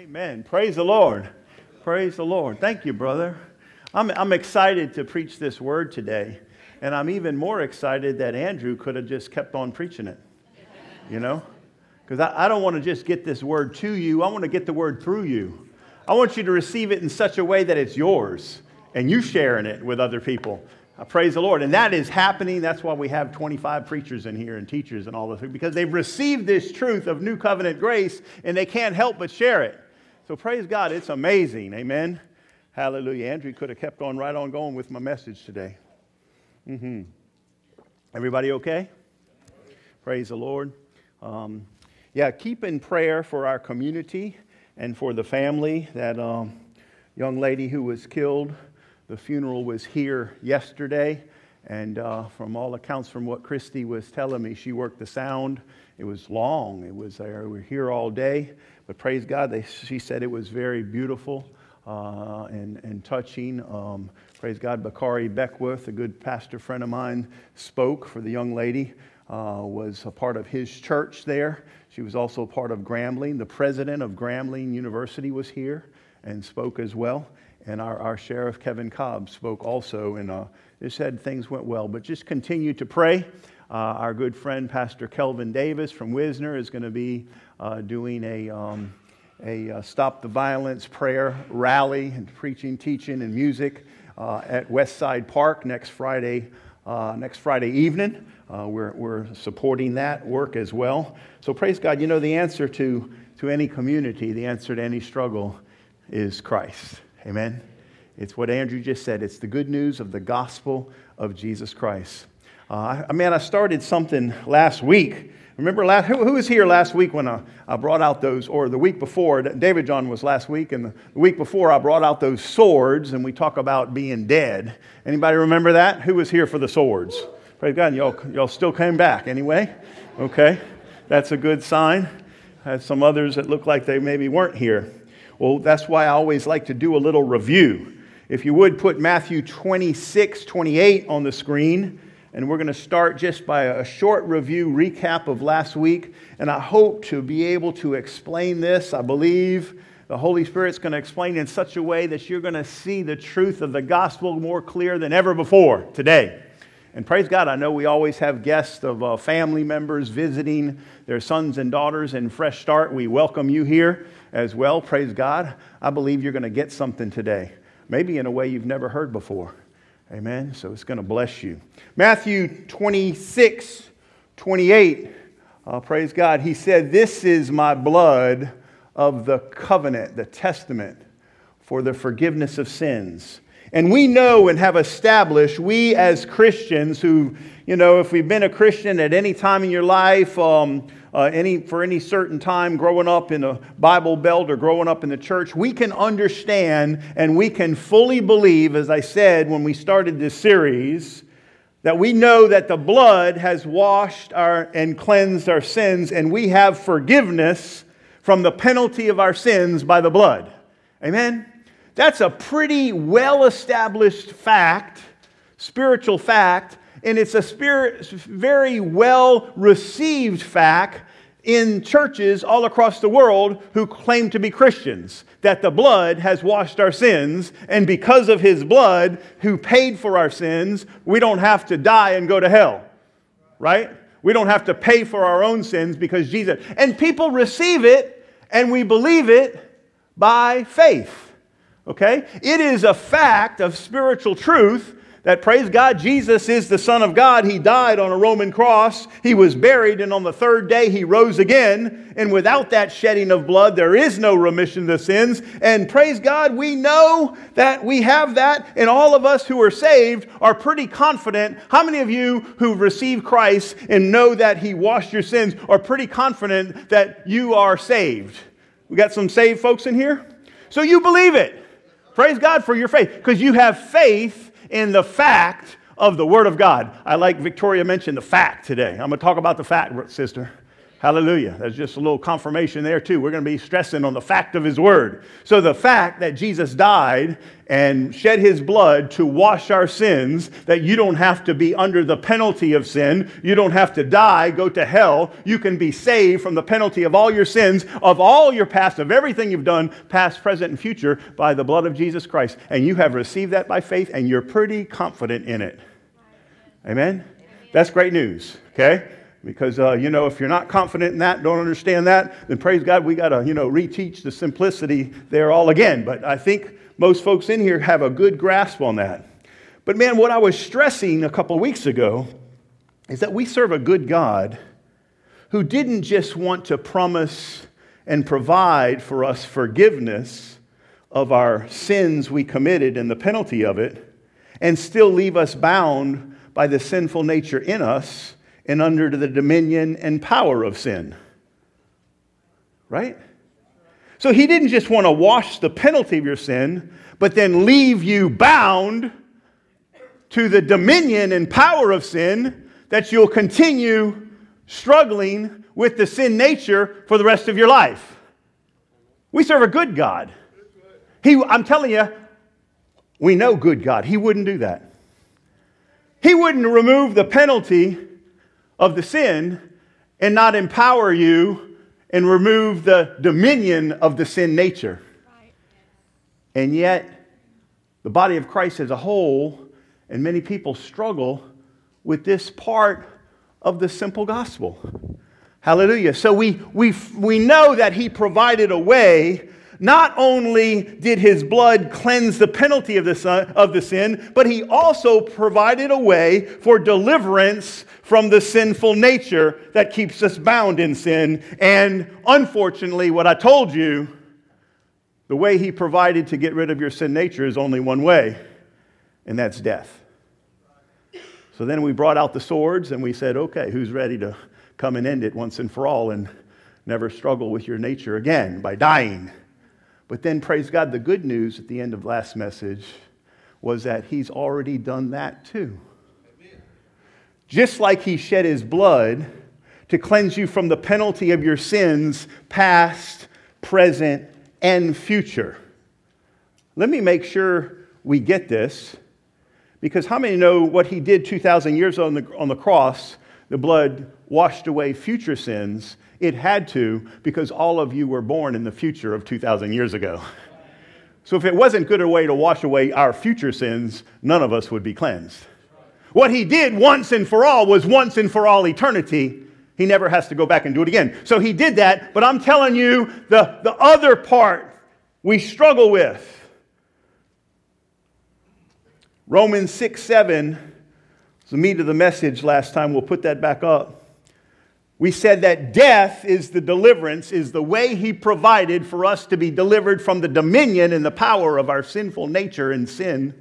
Amen. Praise the Lord. Praise the Lord. Thank you, brother. I'm, I'm excited to preach this word today. And I'm even more excited that Andrew could have just kept on preaching it. You know? Because I, I don't want to just get this word to you, I want to get the word through you. I want you to receive it in such a way that it's yours and you sharing it with other people. I praise the Lord. And that is happening. That's why we have 25 preachers in here and teachers and all this, because they've received this truth of new covenant grace and they can't help but share it. So praise God. It's amazing. Amen. Hallelujah. Andrew could have kept on right on going with my message today. Mm-hmm. Everybody okay? Praise the Lord. Um, yeah, keep in prayer for our community and for the family. That um, young lady who was killed the funeral was here yesterday, and uh, from all accounts, from what Christy was telling me, she worked the sound. It was long. It was there. We were here all day, but praise God, they, she said it was very beautiful uh, and, and touching. Um, praise God, Bakari Beckworth, a good pastor friend of mine, spoke for the young lady. Uh, was a part of his church there. She was also part of Grambling. The president of Grambling University was here and spoke as well. And our, our sheriff, Kevin Cobb, spoke also, and uh, just said things went well. But just continue to pray. Uh, our good friend, Pastor Kelvin Davis from Wisner, is going to be uh, doing a, um, a uh, Stop the Violence prayer rally and preaching, teaching, and music uh, at Westside Park next Friday, uh, next Friday evening. we're, we're supporting that work as well. So praise God. You know, the answer to, to any community, the answer to any struggle is Christ. Amen. It's what Andrew just said. It's the good news of the gospel of Jesus Christ. Uh, I, man, I started something last week. Remember, last, who, who was here last week when I, I brought out those, or the week before? David John was last week, and the, week before I brought out those swords, and we talk about being dead. Anybody remember that? Who was here for the swords? Praise God, y'all, y'all still came back anyway? Okay, that's a good sign. I had some others that looked like they maybe weren't here. Well, that's why I always like to do a little review. If you would put Matthew 26, 28 on the screen, and we're going to start just by a short review, recap of last week. And I hope to be able to explain this. I believe the Holy Spirit's going to explain in such a way that you're going to see the truth of the gospel more clear than ever before today. And praise God, I know we always have guests of uh, family members visiting their sons and daughters in Fresh Start. We welcome you here as well. Praise God. I believe you're going to get something today, maybe in a way you've never heard before. Amen. So it's going to bless you. Matthew 26, 28. Uh, praise God. He said, This is my blood of the covenant, the testament for the forgiveness of sins. And we know and have established, we as Christians who, you know, if we've been a Christian at any time in your life, um, uh, any, for any certain time growing up in a Bible Belt or growing up in the church, we can understand and we can fully believe, as I said when we started this series, that we know that the blood has washed our and cleansed our sins, and we have forgiveness from the penalty of our sins by the blood. Amen? That's a pretty well established fact, spiritual fact, and it's a spirit, very well received fact in churches all across the world who claim to be Christians that the blood has washed our sins, and because of his blood, who paid for our sins, we don't have to die and go to hell. Right? We don't have to pay for our own sins because Jesus. And people receive it and we believe it by faith. Okay? It is a fact of spiritual truth that praise God, Jesus is the Son of God. He died on a Roman cross. He was buried, and on the third day he rose again. And without that shedding of blood, there is no remission of sins. And praise God, we know that we have that, and all of us who are saved are pretty confident. How many of you who receive Christ and know that he washed your sins are pretty confident that you are saved? We got some saved folks in here? So you believe it. Praise God for your faith, because you have faith in the fact of the Word of God. I like Victoria mentioned the fact today. I'm going to talk about the fact, sister. Hallelujah. That's just a little confirmation there, too. We're going to be stressing on the fact of his word. So, the fact that Jesus died and shed his blood to wash our sins, that you don't have to be under the penalty of sin, you don't have to die, go to hell. You can be saved from the penalty of all your sins, of all your past, of everything you've done, past, present, and future, by the blood of Jesus Christ. And you have received that by faith, and you're pretty confident in it. Amen? That's great news, okay? Because, uh, you know, if you're not confident in that, don't understand that, then praise God, we got to, you know, reteach the simplicity there all again. But I think most folks in here have a good grasp on that. But man, what I was stressing a couple weeks ago is that we serve a good God who didn't just want to promise and provide for us forgiveness of our sins we committed and the penalty of it, and still leave us bound by the sinful nature in us and under the dominion and power of sin. Right? So he didn't just want to wash the penalty of your sin, but then leave you bound to the dominion and power of sin that you'll continue struggling with the sin nature for the rest of your life. We serve a good God. He, I'm telling you, we know good God. He wouldn't do that. He wouldn't remove the penalty of the sin and not empower you and remove the dominion of the sin nature. And yet, the body of Christ as a whole, and many people struggle with this part of the simple gospel. Hallelujah. So we, we, we know that He provided a way not only did his blood cleanse the penalty of the, son, of the sin, but he also provided a way for deliverance from the sinful nature that keeps us bound in sin. And unfortunately, what I told you, the way he provided to get rid of your sin nature is only one way, and that's death. So then we brought out the swords and we said, okay, who's ready to come and end it once and for all and never struggle with your nature again by dying? But then, praise God, the good news at the end of last message was that he's already done that too. Just like he shed his blood to cleanse you from the penalty of your sins, past, present, and future. Let me make sure we get this, because how many know what he did 2,000 years on the, on the cross? The blood washed away future sins it had to because all of you were born in the future of 2,000 years ago. So if it wasn't good a way to wash away our future sins, none of us would be cleansed. What he did once and for all was once and for all eternity. He never has to go back and do it again. So he did that, but I'm telling you the, the other part we struggle with. Romans 6 7 is the meat of the message last time. We'll put that back up. We said that death is the deliverance, is the way He provided for us to be delivered from the dominion and the power of our sinful nature and sin.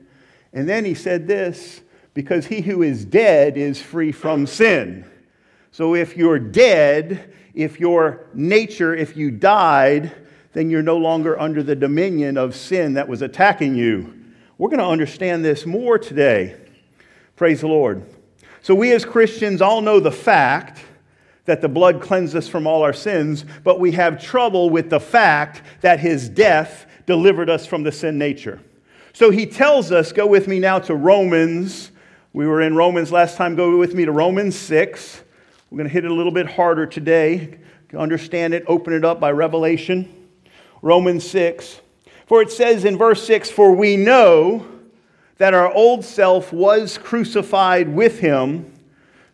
And then He said this because he who is dead is free from sin. So if you're dead, if your nature, if you died, then you're no longer under the dominion of sin that was attacking you. We're going to understand this more today. Praise the Lord. So, we as Christians all know the fact that the blood cleansed us from all our sins, but we have trouble with the fact that his death delivered us from the sin nature. So he tells us, go with me now to Romans. We were in Romans last time. Go with me to Romans 6. We're going to hit it a little bit harder today. Understand it, open it up by revelation. Romans 6. For it says in verse 6 For we know that our old self was crucified with him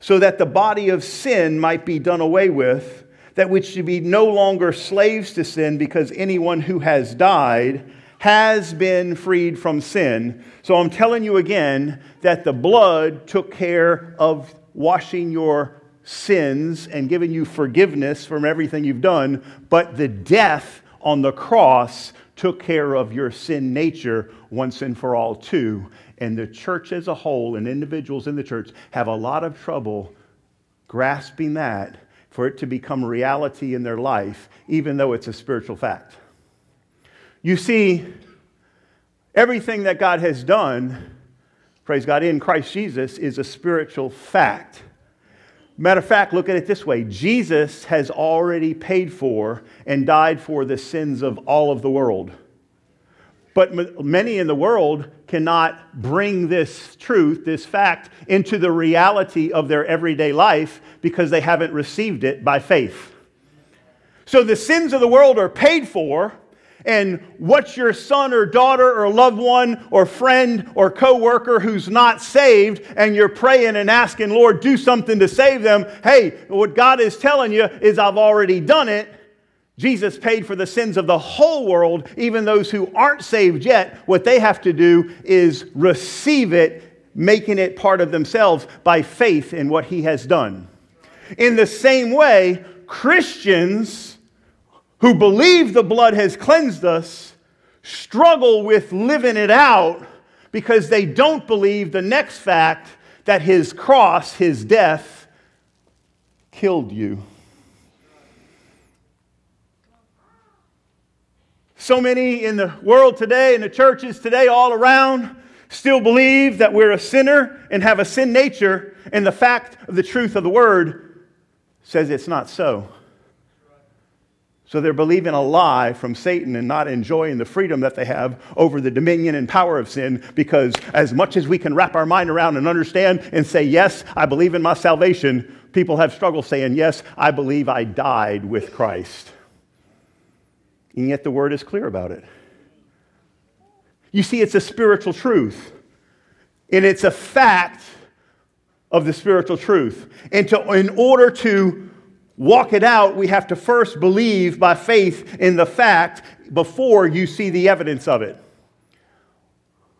so that the body of sin might be done away with, that we should be no longer slaves to sin, because anyone who has died has been freed from sin. So I'm telling you again that the blood took care of washing your sins and giving you forgiveness from everything you've done, but the death on the cross took care of your sin nature once and for all, too. And the church as a whole and individuals in the church have a lot of trouble grasping that for it to become reality in their life, even though it's a spiritual fact. You see, everything that God has done, praise God, in Christ Jesus is a spiritual fact. Matter of fact, look at it this way Jesus has already paid for and died for the sins of all of the world. But many in the world cannot bring this truth, this fact, into the reality of their everyday life because they haven't received it by faith. So the sins of the world are paid for, and what your son or daughter or loved one or friend or coworker who's not saved and you're praying and asking lord do something to save them hey what god is telling you is i've already done it jesus paid for the sins of the whole world even those who aren't saved yet what they have to do is receive it making it part of themselves by faith in what he has done in the same way christians who believe the blood has cleansed us struggle with living it out because they don't believe the next fact that his cross, his death, killed you. So many in the world today, in the churches today, all around, still believe that we're a sinner and have a sin nature, and the fact of the truth of the word says it's not so. So they're believing a lie from Satan and not enjoying the freedom that they have over the dominion and power of sin because as much as we can wrap our mind around and understand and say, Yes, I believe in my salvation, people have struggled saying, Yes, I believe I died with Christ. And yet the word is clear about it. You see, it's a spiritual truth, and it's a fact of the spiritual truth. And to, in order to walk it out, we have to first believe by faith in the fact before you see the evidence of it.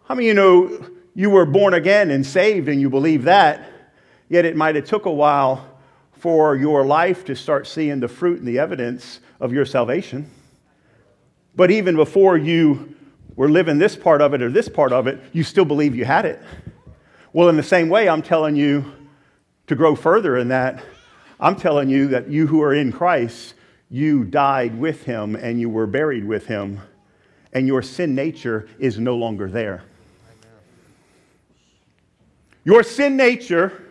How many of you know you were born again and saved and you believe that, yet it might have took a while for your life to start seeing the fruit and the evidence of your salvation. But even before you were living this part of it or this part of it, you still believe you had it. Well, in the same way, I'm telling you to grow further in that I'm telling you that you who are in Christ, you died with him and you were buried with him, and your sin nature is no longer there. Your sin nature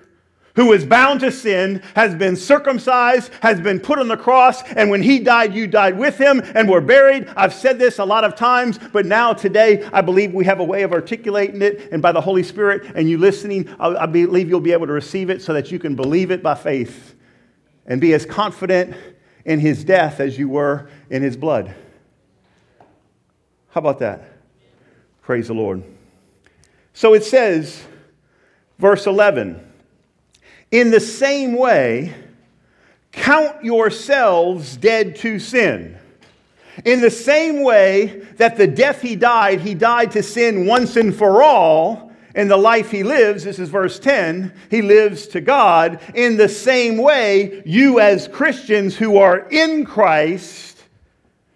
who is bound to sin, has been circumcised, has been put on the cross, and when he died, you died with him and were buried. I've said this a lot of times, but now today, I believe we have a way of articulating it, and by the Holy Spirit and you listening, I believe you'll be able to receive it so that you can believe it by faith and be as confident in his death as you were in his blood. How about that? Praise the Lord. So it says, verse 11, in the same way, count yourselves dead to sin. In the same way that the death he died, he died to sin once and for all in the life he lives, this is verse 10, he lives to God. In the same way, you as Christians who are in Christ,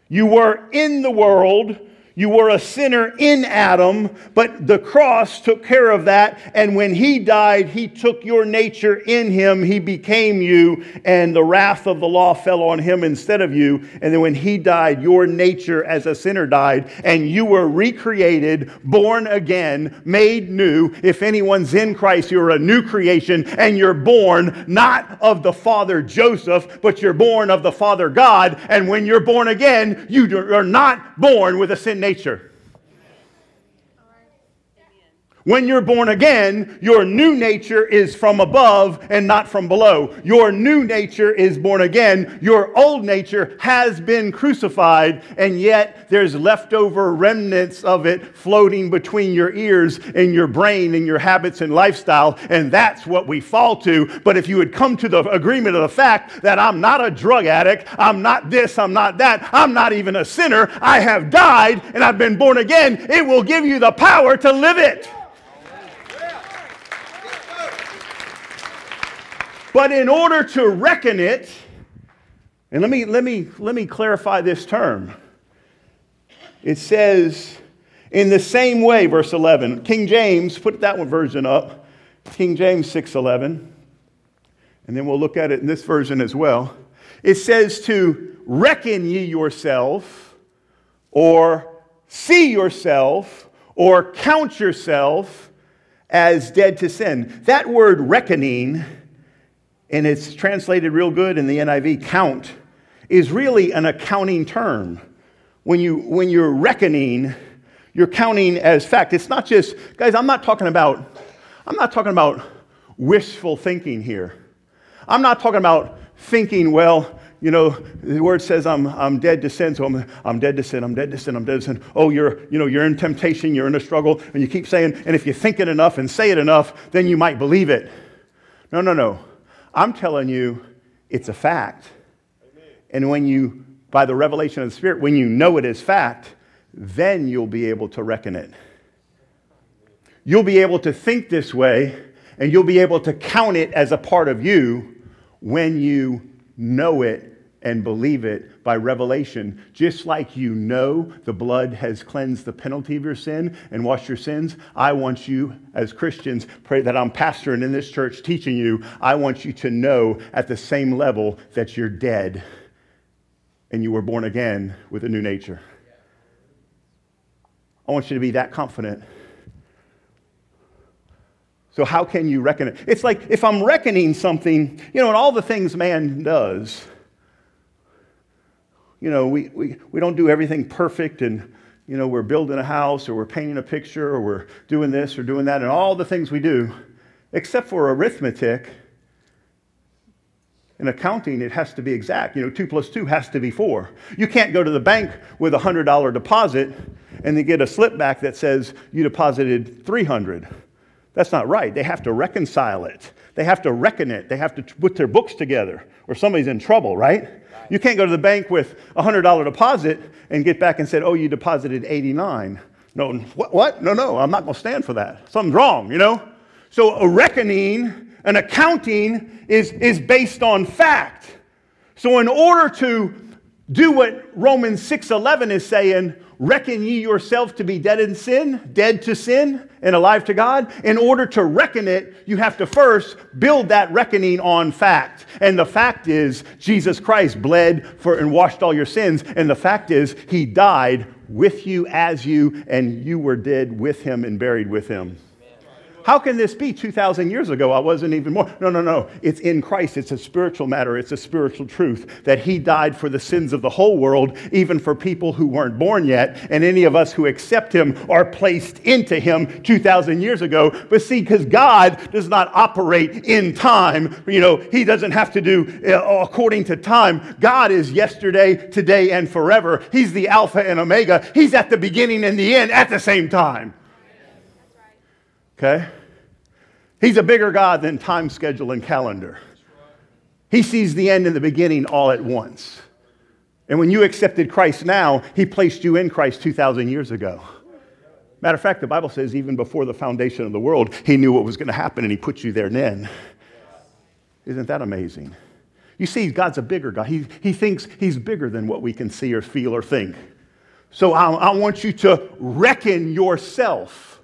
you were in the world, you were a sinner in Adam, but the cross took care of that. And when he died, he took your nature in him. He became you, and the wrath of the law fell on him instead of you. And then when he died, your nature as a sinner died, and you were recreated, born again, made new. If anyone's in Christ, you're a new creation, and you're born not of the father Joseph, but you're born of the father God. And when you're born again, you are not born with a sin nature nature. When you're born again, your new nature is from above and not from below. Your new nature is born again. Your old nature has been crucified, and yet there's leftover remnants of it floating between your ears and your brain and your habits and lifestyle, and that's what we fall to. But if you would come to the agreement of the fact that I'm not a drug addict, I'm not this, I'm not that, I'm not even a sinner, I have died and I've been born again, it will give you the power to live it. But in order to reckon it, and let me, let me, let me clarify this term. It says, in the same way, verse 11, King James, put that one version up, King James 6.11, and then we'll look at it in this version as well. It says to reckon ye yourself, or see yourself, or count yourself as dead to sin. That word reckoning and it's translated real good in the NIV, count, is really an accounting term. When, you, when you're reckoning, you're counting as fact. It's not just, guys, I'm not talking about, I'm not talking about wishful thinking here. I'm not talking about thinking, well, you know, the word says I'm, I'm dead to sin, so I'm, I'm dead to sin, I'm dead to sin, I'm dead to sin. Oh, you're, you know, you're in temptation, you're in a struggle, and you keep saying, and if you think it enough and say it enough, then you might believe it. No, no, no. I'm telling you, it's a fact. Amen. And when you, by the revelation of the Spirit, when you know it is fact, then you'll be able to reckon it. You'll be able to think this way, and you'll be able to count it as a part of you when you know it and believe it by revelation. Just like you know the blood has cleansed the penalty of your sin and washed your sins, I want you, as Christians, pray that I'm pastoring in this church teaching you, I want you to know at the same level that you're dead and you were born again with a new nature. I want you to be that confident. So, how can you reckon it? It's like if I'm reckoning something, you know, and all the things man does, you know, we, we, we don't do everything perfect and, you know, we're building a house or we're painting a picture or we're doing this or doing that and all the things we do, except for arithmetic. In accounting, it has to be exact. You know, two plus two has to be four. You can't go to the bank with a $100 deposit and then get a slip back that says you deposited 300. That's not right. They have to reconcile it. They have to reckon it. They have to put their books together or somebody's in trouble, right? You can't go to the bank with a $100 deposit and get back and say, oh, you deposited 89. No, what? what? No, no, I'm not going to stand for that. Something's wrong, you know? So a reckoning, an accounting is, is based on fact. So in order to do what Romans 6:11 is saying, reckon ye yourself to be dead in sin, dead to sin and alive to God. In order to reckon it, you have to first build that reckoning on fact. And the fact is Jesus Christ bled for and washed all your sins, and the fact is he died with you as you and you were dead with him and buried with him. How can this be 2,000 years ago? I wasn't even more. No, no, no. It's in Christ. It's a spiritual matter. It's a spiritual truth that He died for the sins of the whole world, even for people who weren't born yet. And any of us who accept Him are placed into Him 2,000 years ago. But see, because God does not operate in time, you know, He doesn't have to do uh, according to time. God is yesterday, today, and forever. He's the Alpha and Omega. He's at the beginning and the end at the same time. Okay? He's a bigger God than time, schedule, and calendar. He sees the end and the beginning all at once. And when you accepted Christ now, He placed you in Christ 2,000 years ago. Matter of fact, the Bible says even before the foundation of the world, He knew what was going to happen and He put you there then. Isn't that amazing? You see, God's a bigger God. He, he thinks He's bigger than what we can see or feel or think. So I, I want you to reckon yourself.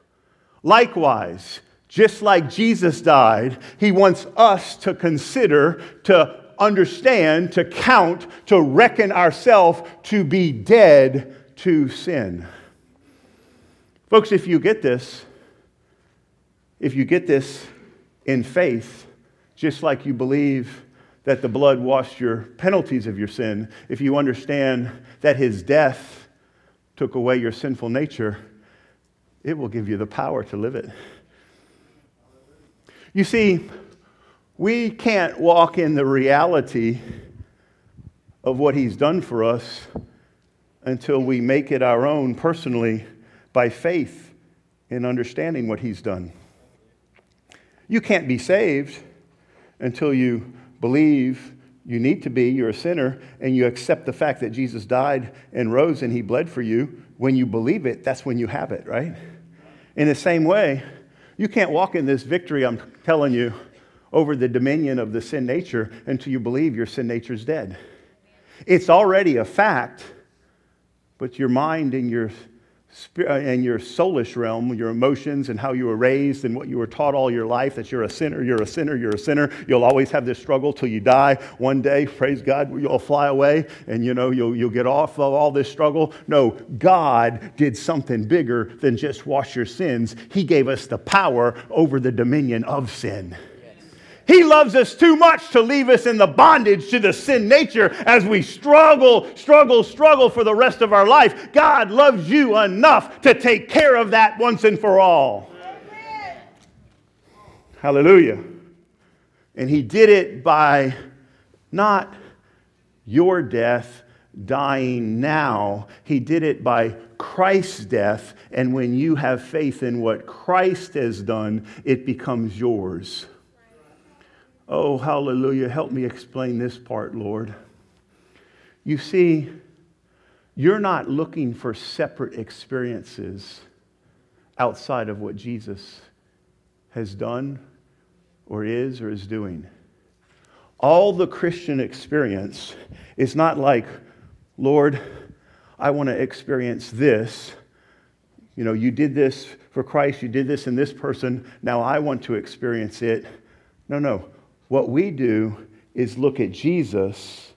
Likewise, just like Jesus died, he wants us to consider, to understand, to count, to reckon ourselves to be dead to sin. Folks, if you get this, if you get this in faith, just like you believe that the blood washed your penalties of your sin, if you understand that his death took away your sinful nature, it will give you the power to live it. You see, we can't walk in the reality of what He's done for us until we make it our own personally by faith in understanding what He's done. You can't be saved until you believe you need to be, you're a sinner, and you accept the fact that Jesus died and rose and He bled for you. When you believe it, that's when you have it, right? In the same way, you can't walk in this victory, I'm telling you, over the dominion of the sin nature until you believe your sin nature is dead. It's already a fact, but your mind and your and uh, your soulish realm, your emotions and how you were raised and what you were taught all your life that you're a sinner, you're a sinner, you're a sinner. You'll always have this struggle till you die. One day, praise God, you'll fly away and you know you'll, you'll get off of all this struggle. No, God did something bigger than just wash your sins. He gave us the power over the dominion of sin. He loves us too much to leave us in the bondage to the sin nature as we struggle, struggle, struggle for the rest of our life. God loves you enough to take care of that once and for all. Amen. Hallelujah. And He did it by not your death, dying now. He did it by Christ's death. And when you have faith in what Christ has done, it becomes yours. Oh, hallelujah. Help me explain this part, Lord. You see, you're not looking for separate experiences outside of what Jesus has done or is or is doing. All the Christian experience is not like, Lord, I want to experience this. You know, you did this for Christ, you did this in this person, now I want to experience it. No, no. What we do is look at Jesus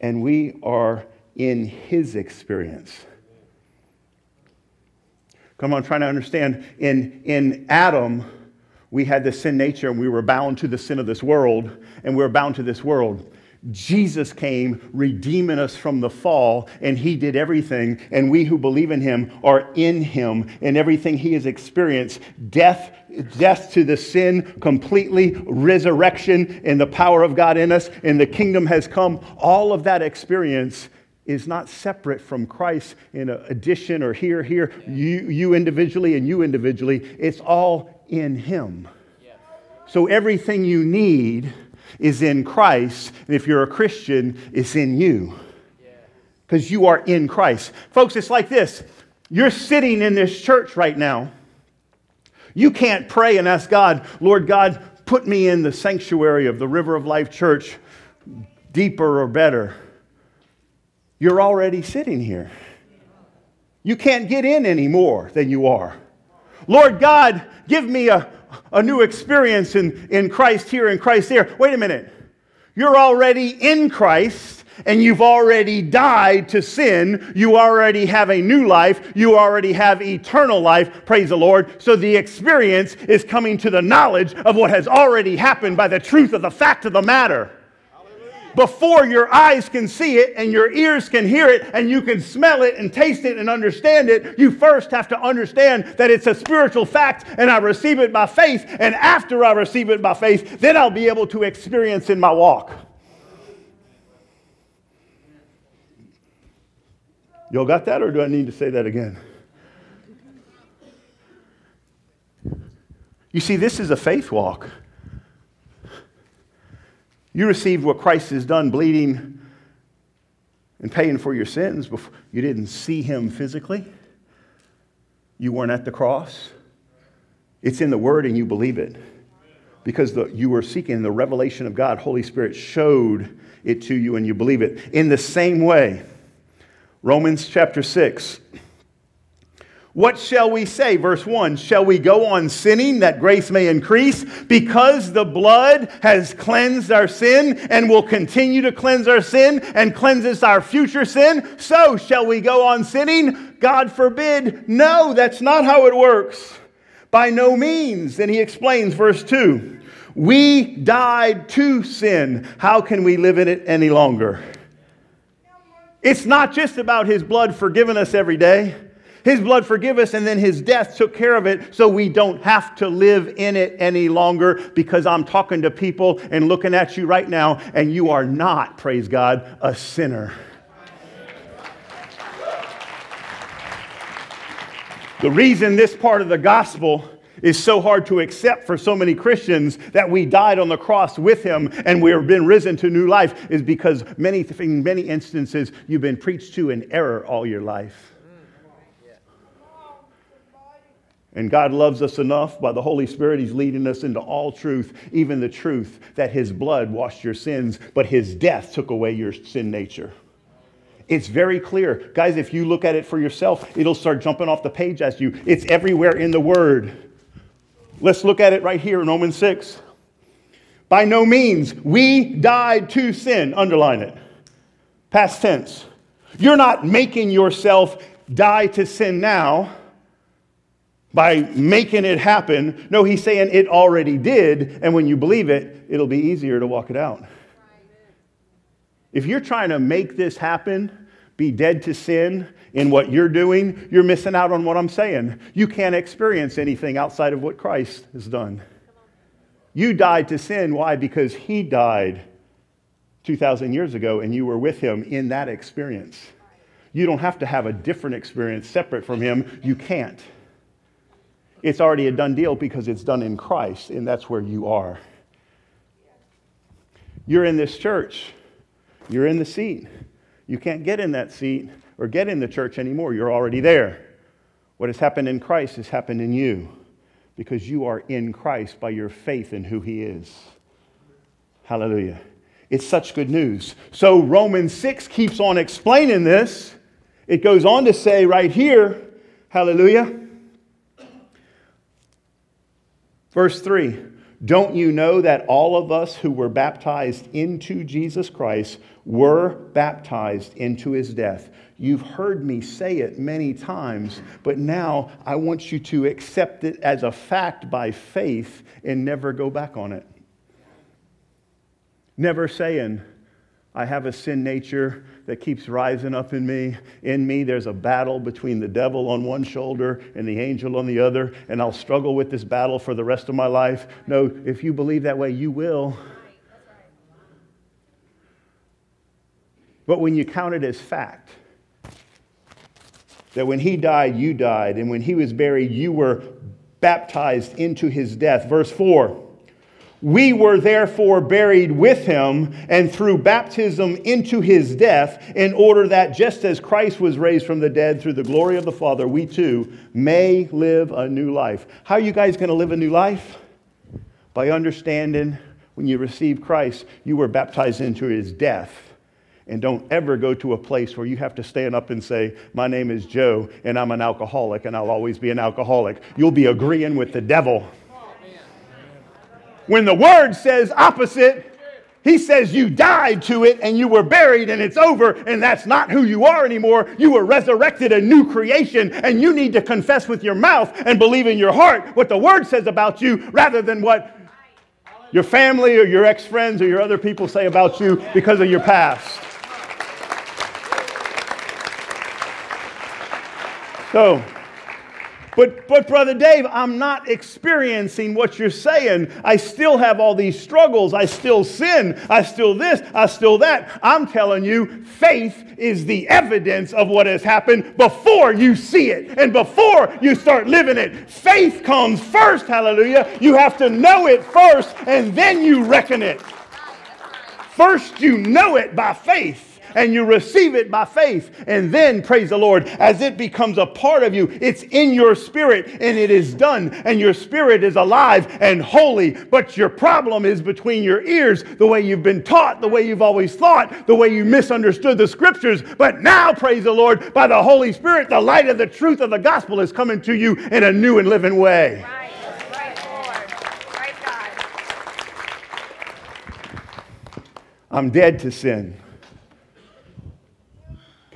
and we are in his experience. Come on, trying to understand. In, in Adam, we had the sin nature and we were bound to the sin of this world, and we were bound to this world. Jesus came redeeming us from the fall, and He did everything. And we who believe in Him are in Him, and everything He has experienced death, death to the sin completely, resurrection, and the power of God in us, and the kingdom has come. All of that experience is not separate from Christ in addition or here, here, you, you individually and you individually. It's all in Him. So everything you need is in Christ, and if you're a Christian, it's in you. Because you are in Christ. Folks, it's like this you're sitting in this church right now. You can't pray and ask God, Lord God, put me in the sanctuary of the River of Life Church deeper or better. You're already sitting here. You can't get in any more than you are. Lord God, give me a, a new experience in, in Christ here and Christ there. Wait a minute. You're already in Christ and you've already died to sin. You already have a new life. You already have eternal life. Praise the Lord. So the experience is coming to the knowledge of what has already happened by the truth of the fact of the matter before your eyes can see it and your ears can hear it and you can smell it and taste it and understand it, you first have to understand that it's a spiritual fact and I receive it by faith. And after I receive it by faith, then I'll be able to experience in my walk. Y'all got that, or do I need to say that again? You see, this is a faith walk. You received what Christ has done, bleeding and paying for your sins. Before. You didn't see him physically, you weren't at the cross. It's in the Word, and you believe it. Because the, you were seeking the revelation of God, Holy Spirit showed it to you, and you believe it. In the same way, Romans chapter 6 what shall we say? Verse 1 Shall we go on sinning that grace may increase? Because the blood has cleansed our sin and will continue to cleanse our sin and cleanses our future sin, so shall we go on sinning? God forbid. No, that's not how it works. By no means. Then he explains, verse 2 We died to sin. How can we live in it any longer? It's not just about his blood forgiving us every day. His blood forgive us, and then his death took care of it so we don't have to live in it any longer because I'm talking to people and looking at you right now, and you are not, praise God, a sinner. The reason this part of the gospel is so hard to accept for so many Christians that we died on the cross with him and we have been risen to new life is because many, in many instances you've been preached to in error all your life. And God loves us enough by the Holy Spirit, He's leading us into all truth, even the truth that His blood washed your sins, but His death took away your sin nature. It's very clear. Guys, if you look at it for yourself, it'll start jumping off the page as you. It's everywhere in the Word. Let's look at it right here in Romans 6. By no means, we died to sin. Underline it. Past tense. You're not making yourself die to sin now by making it happen. No, he's saying it already did, and when you believe it, it'll be easier to walk it out. If you're trying to make this happen, be dead to sin in what you're doing, you're missing out on what I'm saying. You can't experience anything outside of what Christ has done. You died to sin. Why? Because he died 2,000 years ago and you were with him in that experience. You don't have to have a different experience separate from him. You can't. It's already a done deal because it's done in Christ, and that's where you are. You're in this church, you're in the seat. You can't get in that seat or get in the church anymore. You're already there. What has happened in Christ has happened in you because you are in Christ by your faith in who He is. Hallelujah. It's such good news. So Romans 6 keeps on explaining this. It goes on to say right here, hallelujah. Verse 3 Don't you know that all of us who were baptized into Jesus Christ were baptized into his death? You've heard me say it many times, but now I want you to accept it as a fact by faith and never go back on it. Never saying, I have a sin nature that keeps rising up in me. In me, there's a battle between the devil on one shoulder and the angel on the other, and I'll struggle with this battle for the rest of my life. No, if you believe that way, you will. But when you count it as fact, that when he died, you died, and when he was buried, you were baptized into his death. Verse 4 We were therefore buried with him, and through baptism into his death, in order that just as Christ was raised from the dead through the glory of the Father, we too may live a new life. How are you guys going to live a new life? By understanding when you receive Christ, you were baptized into his death and don't ever go to a place where you have to stand up and say, My name is Joe, and I'm an alcoholic, and I'll always be an alcoholic. You'll be agreeing with the devil. When the word says opposite, he says you died to it and you were buried and it's over, and that's not who you are anymore. You were resurrected, a new creation, and you need to confess with your mouth and believe in your heart what the word says about you rather than what your family or your ex friends or your other people say about you because of your past. So, but, but, Brother Dave, I'm not experiencing what you're saying. I still have all these struggles. I still sin. I still this. I still that. I'm telling you, faith is the evidence of what has happened before you see it and before you start living it. Faith comes first, hallelujah. You have to know it first and then you reckon it. First, you know it by faith and you receive it by faith. And then, praise the Lord, as it becomes a part of you, it's in your spirit and it is done. And your spirit is alive and holy. But your problem is between your ears, the way you've been taught, the way you've always thought, the way you misunderstood the scriptures. But now, praise the Lord, by the Holy Spirit, the light of the truth of the gospel is coming to you in a new and living way. Right. I'm dead to sin.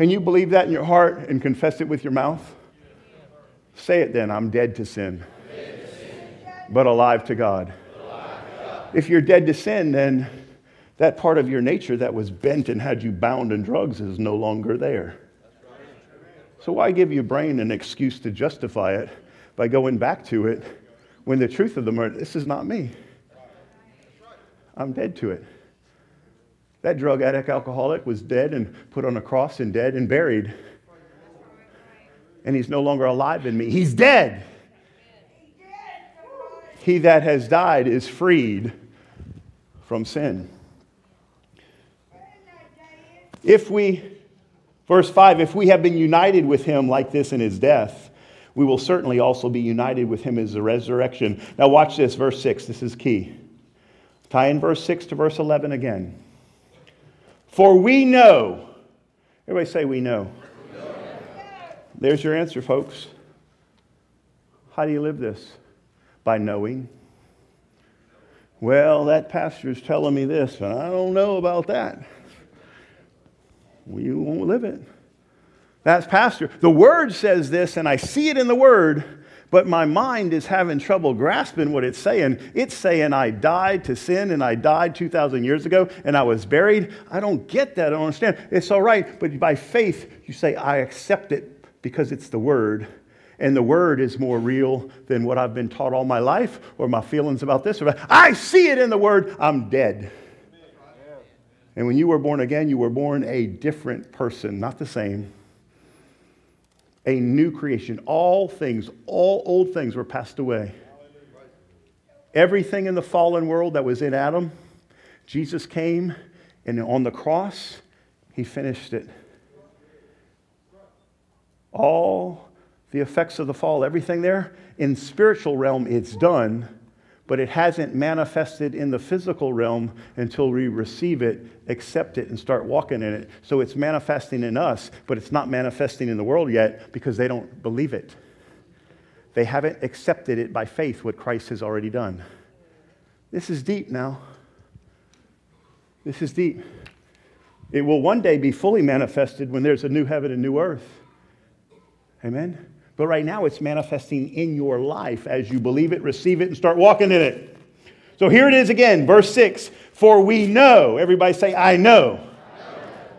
Can you believe that in your heart and confess it with your mouth? Say it then I'm dead to sin, but alive to God. If you're dead to sin, then that part of your nature that was bent and had you bound in drugs is no longer there. So, why give your brain an excuse to justify it by going back to it when the truth of the matter, this is not me? I'm dead to it. That drug addict alcoholic was dead and put on a cross and dead and buried. And he's no longer alive in me. He's dead. He that has died is freed from sin. If we, verse 5, if we have been united with him like this in his death, we will certainly also be united with him in his resurrection. Now, watch this, verse 6. This is key. Tie in verse 6 to verse 11 again. For we know. Everybody say, We know. There's your answer, folks. How do you live this? By knowing. Well, that pastor's telling me this, but I don't know about that. We won't live it. That's pastor. The word says this, and I see it in the word, but my mind is having trouble grasping what it's saying. It's saying I died to sin and I died 2,000 years ago and I was buried. I don't get that. I don't understand. It's all right, but by faith, you say, I accept it because it's the Word. And the Word is more real than what I've been taught all my life or my feelings about this. I see it in the Word. I'm dead. And when you were born again, you were born a different person, not the same a new creation. All things, all old things were passed away. Everything in the fallen world that was in Adam, Jesus came and on the cross, he finished it. All the effects of the fall, everything there, in spiritual realm, it's done but it hasn't manifested in the physical realm until we receive it, accept it, and start walking in it. So it's manifesting in us, but it's not manifesting in the world yet because they don't believe it. They haven't accepted it by faith, what Christ has already done. This is deep now. This is deep. It will one day be fully manifested when there's a new heaven and new earth. Amen. But right now, it's manifesting in your life as you believe it, receive it, and start walking in it. So here it is again, verse 6 For we know, everybody say, I know.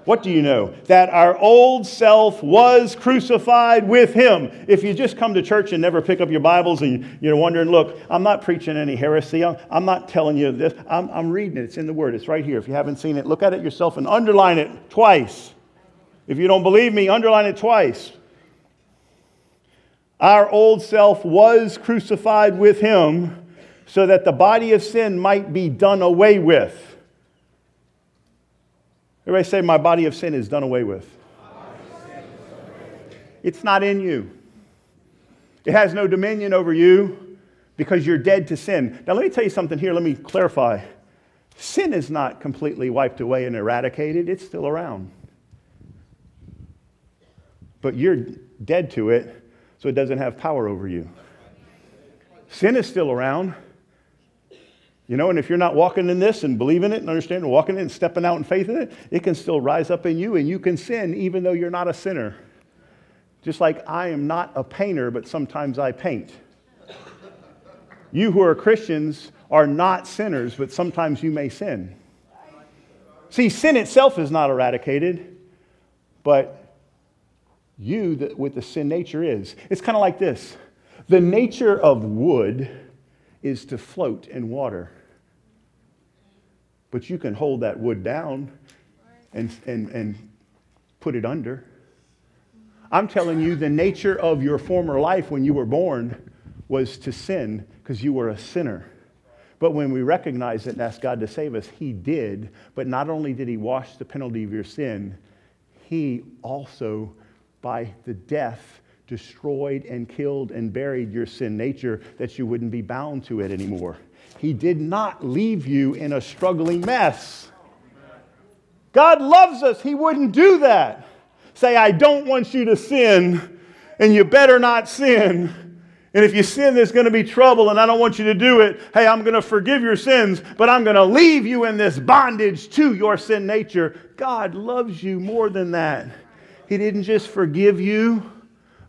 What do you know? That our old self was crucified with him. If you just come to church and never pick up your Bibles and you're wondering, look, I'm not preaching any heresy. I'm, I'm not telling you this. I'm, I'm reading it. It's in the Word. It's right here. If you haven't seen it, look at it yourself and underline it twice. If you don't believe me, underline it twice. Our old self was crucified with him so that the body of sin might be done away with. Everybody say, My body of sin is done away with. It's not in you. It has no dominion over you because you're dead to sin. Now, let me tell you something here. Let me clarify. Sin is not completely wiped away and eradicated, it's still around. But you're dead to it so it doesn't have power over you. Sin is still around. You know, and if you're not walking in this and believing it and understanding, walking in and stepping out in faith in it, it can still rise up in you and you can sin even though you're not a sinner. Just like I am not a painter, but sometimes I paint. You who are Christians are not sinners, but sometimes you may sin. See, sin itself is not eradicated, but you that with the sin nature is. It's kind of like this the nature of wood is to float in water. But you can hold that wood down and, and, and put it under. I'm telling you, the nature of your former life when you were born was to sin because you were a sinner. But when we recognize it and ask God to save us, He did. But not only did He wash the penalty of your sin, He also by the death destroyed and killed and buried your sin nature that you wouldn't be bound to it anymore. He did not leave you in a struggling mess. God loves us. He wouldn't do that. Say, I don't want you to sin, and you better not sin. And if you sin, there's going to be trouble, and I don't want you to do it. Hey, I'm going to forgive your sins, but I'm going to leave you in this bondage to your sin nature. God loves you more than that. He didn't just forgive you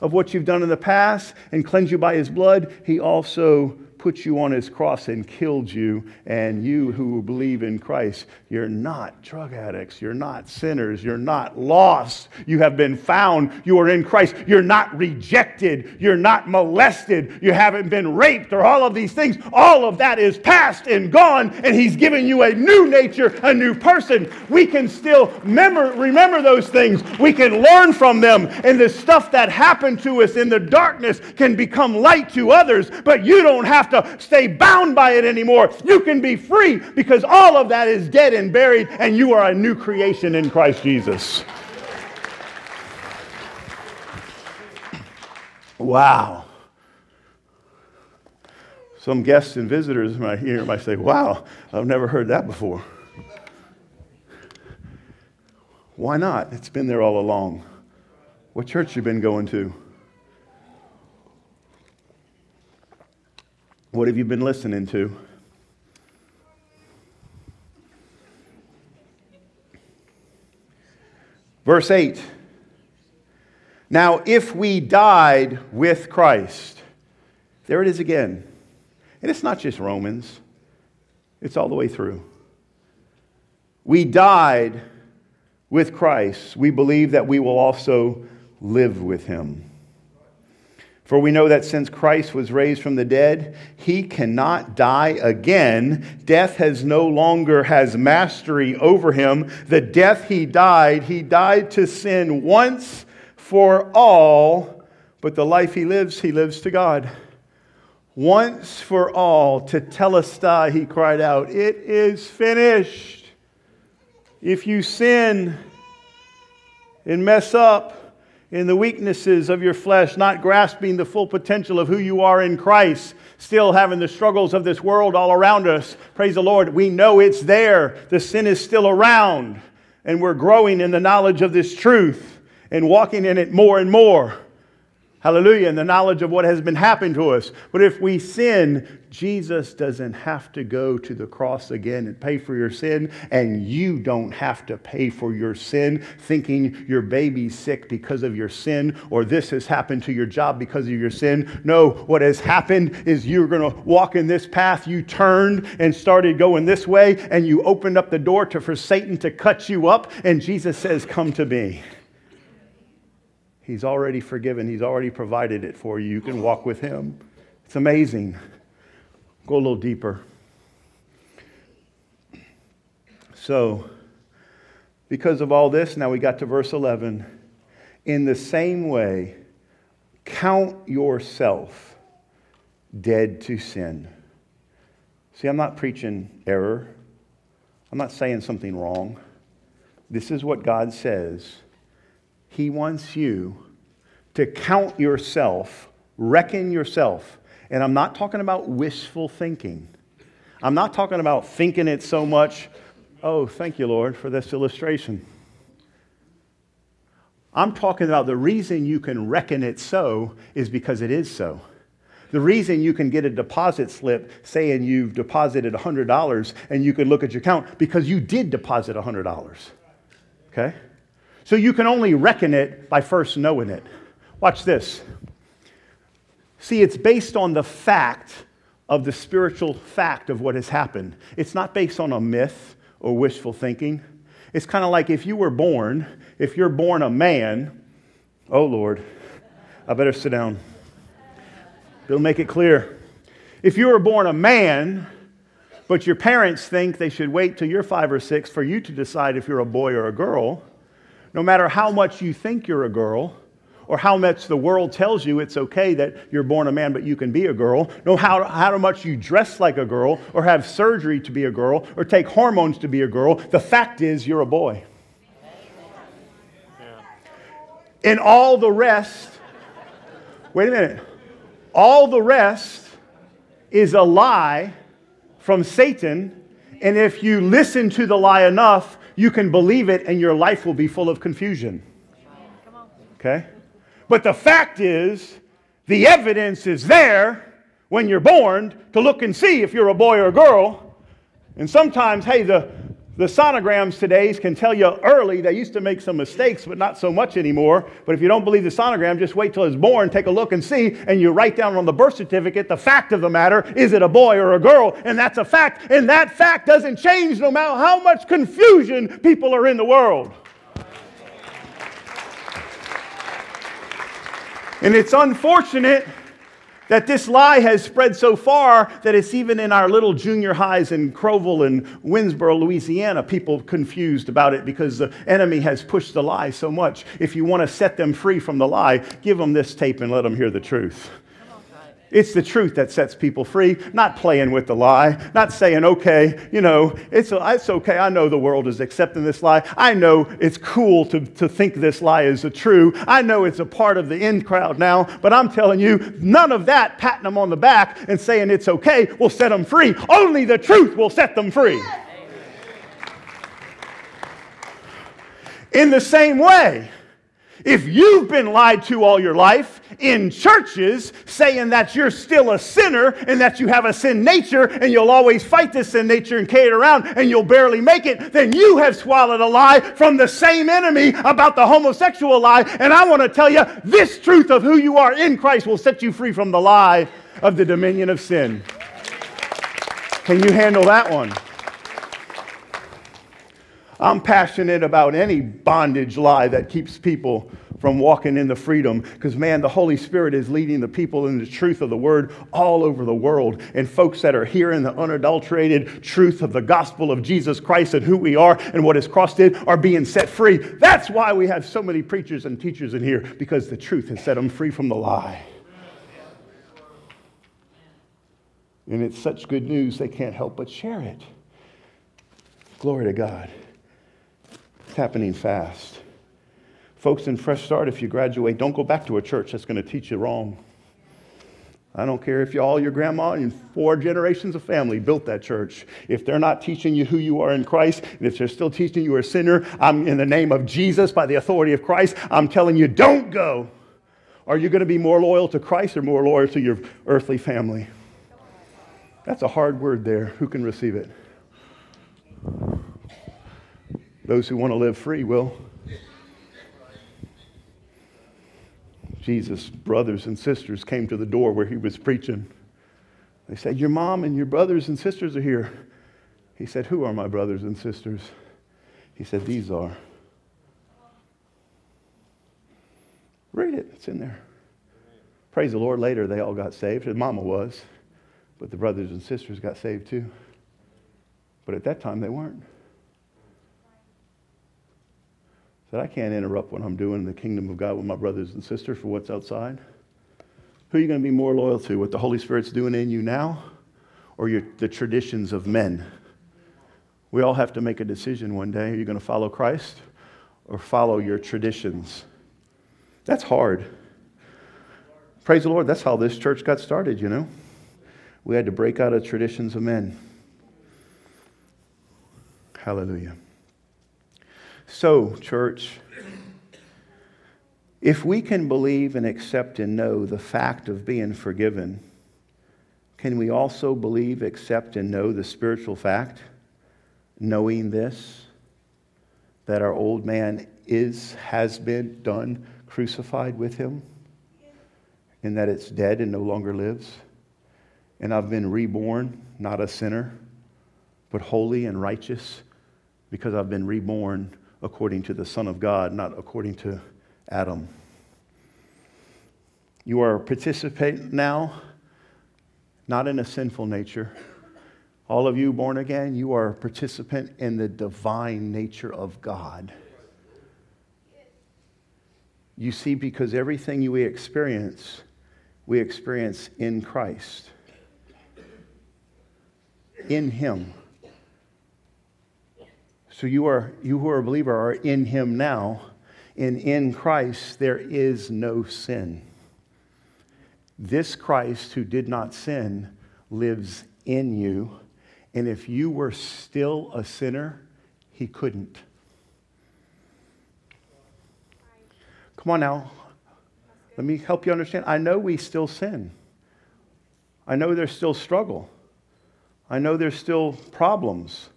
of what you've done in the past and cleanse you by his blood, he also put you on his cross and killed you. And you who believe in Christ, you're not drug addicts. You're not sinners. You're not lost. You have been found. You are in Christ. You're not rejected. You're not molested. You haven't been raped or all of these things. All of that is past and gone. And he's given you a new nature, a new person. We can still remember, remember those things. We can learn from them. And the stuff that happened to us in the darkness can become light to others. But you don't have to stay bound by it anymore. You can be free because all of that is dead and buried, and you are a new creation in Christ Jesus. Wow. Some guests and visitors might hear might say, Wow, I've never heard that before. Why not? It's been there all along. What church you been going to? What have you been listening to? Verse 8. Now, if we died with Christ, There it is again. And it's not just Romans, it's all the way through. We died with Christ. We believe that we will also live with him. For we know that since Christ was raised from the dead, he cannot die again. Death has no longer has mastery over him. The death he died, he died to sin once for all, but the life he lives, he lives to God. Once for all, tetelestai, he cried out, It is finished. If you sin and mess up, in the weaknesses of your flesh, not grasping the full potential of who you are in Christ, still having the struggles of this world all around us. Praise the Lord. We know it's there. The sin is still around, and we're growing in the knowledge of this truth and walking in it more and more. Hallelujah. And the knowledge of what has been happening to us. But if we sin, Jesus doesn't have to go to the cross again and pay for your sin. And you don't have to pay for your sin thinking your baby's sick because of your sin or this has happened to your job because of your sin. No, what has happened is you're going to walk in this path. You turned and started going this way and you opened up the door to, for Satan to cut you up. And Jesus says, Come to me. He's already forgiven, He's already provided it for you. You can walk with Him. It's amazing. Go a little deeper. So, because of all this, now we got to verse 11. In the same way, count yourself dead to sin. See, I'm not preaching error. I'm not saying something wrong. This is what God says he wants you to count yourself, reckon yourself. And I'm not talking about wishful thinking. I'm not talking about thinking it so much. Oh, thank you, Lord, for this illustration. I'm talking about the reason you can reckon it so is because it is so. The reason you can get a deposit slip saying you've deposited $100 and you can look at your account because you did deposit $100. Okay? So you can only reckon it by first knowing it. Watch this. See, it's based on the fact of the spiritual fact of what has happened. It's not based on a myth or wishful thinking. It's kind of like if you were born, if you're born a man, oh Lord, I better sit down. They'll make it clear. If you were born a man, but your parents think they should wait till you're five or six for you to decide if you're a boy or a girl, no matter how much you think you're a girl, or how much the world tells you it's okay that you're born a man but you can be a girl, no how, how much you dress like a girl, or have surgery to be a girl, or take hormones to be a girl, the fact is you're a boy. And all the rest, wait a minute, all the rest is a lie from Satan. And if you listen to the lie enough, you can believe it and your life will be full of confusion. Okay? But the fact is, the evidence is there when you're born to look and see if you're a boy or a girl. And sometimes, hey, the, the sonograms today can tell you early. They used to make some mistakes, but not so much anymore. But if you don't believe the sonogram, just wait till it's born, take a look and see, and you write down on the birth certificate the fact of the matter is it a boy or a girl? And that's a fact. And that fact doesn't change no matter how much confusion people are in the world. And it's unfortunate that this lie has spread so far that it's even in our little junior highs in Crowville and Winnsboro, Louisiana, people confused about it because the enemy has pushed the lie so much. If you want to set them free from the lie, give them this tape and let them hear the truth. It's the truth that sets people free, not playing with the lie, not saying, okay, you know, it's, it's okay. I know the world is accepting this lie. I know it's cool to, to think this lie is a true. I know it's a part of the in crowd now, but I'm telling you, none of that patting them on the back and saying it's okay will set them free. Only the truth will set them free. In the same way, if you've been lied to all your life in churches saying that you're still a sinner and that you have a sin nature and you'll always fight this sin nature and carry it around and you'll barely make it, then you have swallowed a lie from the same enemy about the homosexual lie. And I want to tell you this truth of who you are in Christ will set you free from the lie of the dominion of sin. Can you handle that one? I'm passionate about any bondage lie that keeps people from walking in the freedom because, man, the Holy Spirit is leading the people in the truth of the word all over the world. And folks that are hearing the unadulterated truth of the gospel of Jesus Christ and who we are and what his cross did are being set free. That's why we have so many preachers and teachers in here because the truth has set them free from the lie. And it's such good news, they can't help but share it. Glory to God. It's happening fast. Folks, in Fresh Start, if you graduate, don't go back to a church that's going to teach you wrong. I don't care if you, all your grandma and four generations of family built that church. If they're not teaching you who you are in Christ, and if they're still teaching you a sinner, I'm in the name of Jesus, by the authority of Christ, I'm telling you, don't go. Are you going to be more loyal to Christ or more loyal to your earthly family? That's a hard word there. Who can receive it? Those who want to live free will. Jesus' brothers and sisters came to the door where he was preaching. They said, Your mom and your brothers and sisters are here. He said, Who are my brothers and sisters? He said, These are. Read it, it's in there. Praise the Lord. Later, they all got saved. His mama was, but the brothers and sisters got saved too. But at that time, they weren't. That I can't interrupt what I'm doing in the kingdom of God with my brothers and sisters for what's outside? Who are you going to be more loyal to? What the Holy Spirit's doing in you now or your, the traditions of men? We all have to make a decision one day. Are you going to follow Christ or follow your traditions? That's hard. Praise the Lord. That's how this church got started, you know. We had to break out of traditions of men. Hallelujah. So, church, if we can believe and accept and know the fact of being forgiven, can we also believe, accept, and know the spiritual fact, knowing this, that our old man is, has been done, crucified with him, and that it's dead and no longer lives? And I've been reborn, not a sinner, but holy and righteous, because I've been reborn according to the Son of God, not according to Adam. You are a participant now, not in a sinful nature. All of you born again, you are a participant in the divine nature of God. You see, because everything we experience, we experience in Christ, in Him. So you, are, you who are a believer are in him now, and in Christ there is no sin. This Christ who did not sin lives in you, and if you were still a sinner, he couldn't. Come on now. Let me help you understand. I know we still sin. I know there's still struggle. I know there's still problems.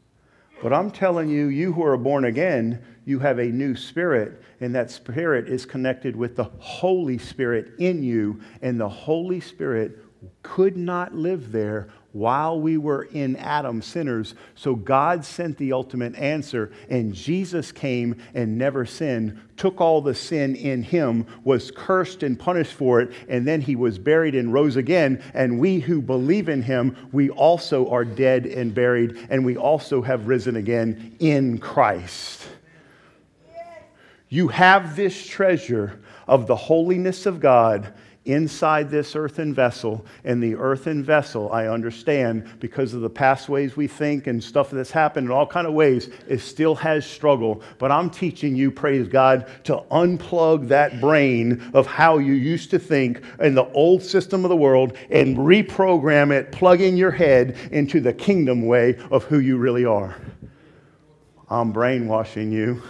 But I'm telling you, you who are born again, you have a new spirit, and that spirit is connected with the Holy Spirit in you, and the Holy Spirit could not live there while we were in Adam sinners. So God sent the ultimate answer, and Jesus came and never sinned, took all the sin in him, was cursed and punished for it, and then he was buried and rose again. And we who believe in him, we also are dead and buried, and we also have risen again in Christ. You have this treasure of the holiness of God inside this earthen vessel. And the earthen vessel, I understand, because of the past ways we think and stuff that's happened in all kind of ways, it still has struggle. But I'm teaching you, praise God, to unplug that brain of how you used to think in the old system of the world and reprogram it, plugging your head into the kingdom way of who you really are. I'm brainwashing you.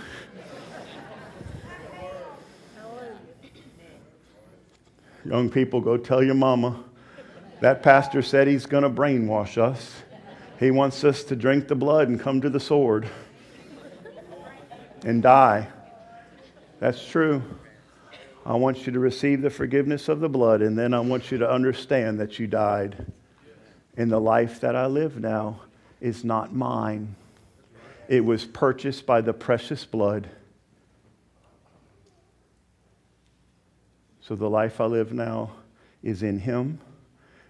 Young people, go tell your mama. That pastor said he's going to brainwash us. He wants us to drink the blood and come to the sword and die. That's true. I want you to receive the forgiveness of the blood, and then I want you to understand that you died. And the life that I live now is not mine, it was purchased by the precious blood. So the life I live now is in Him.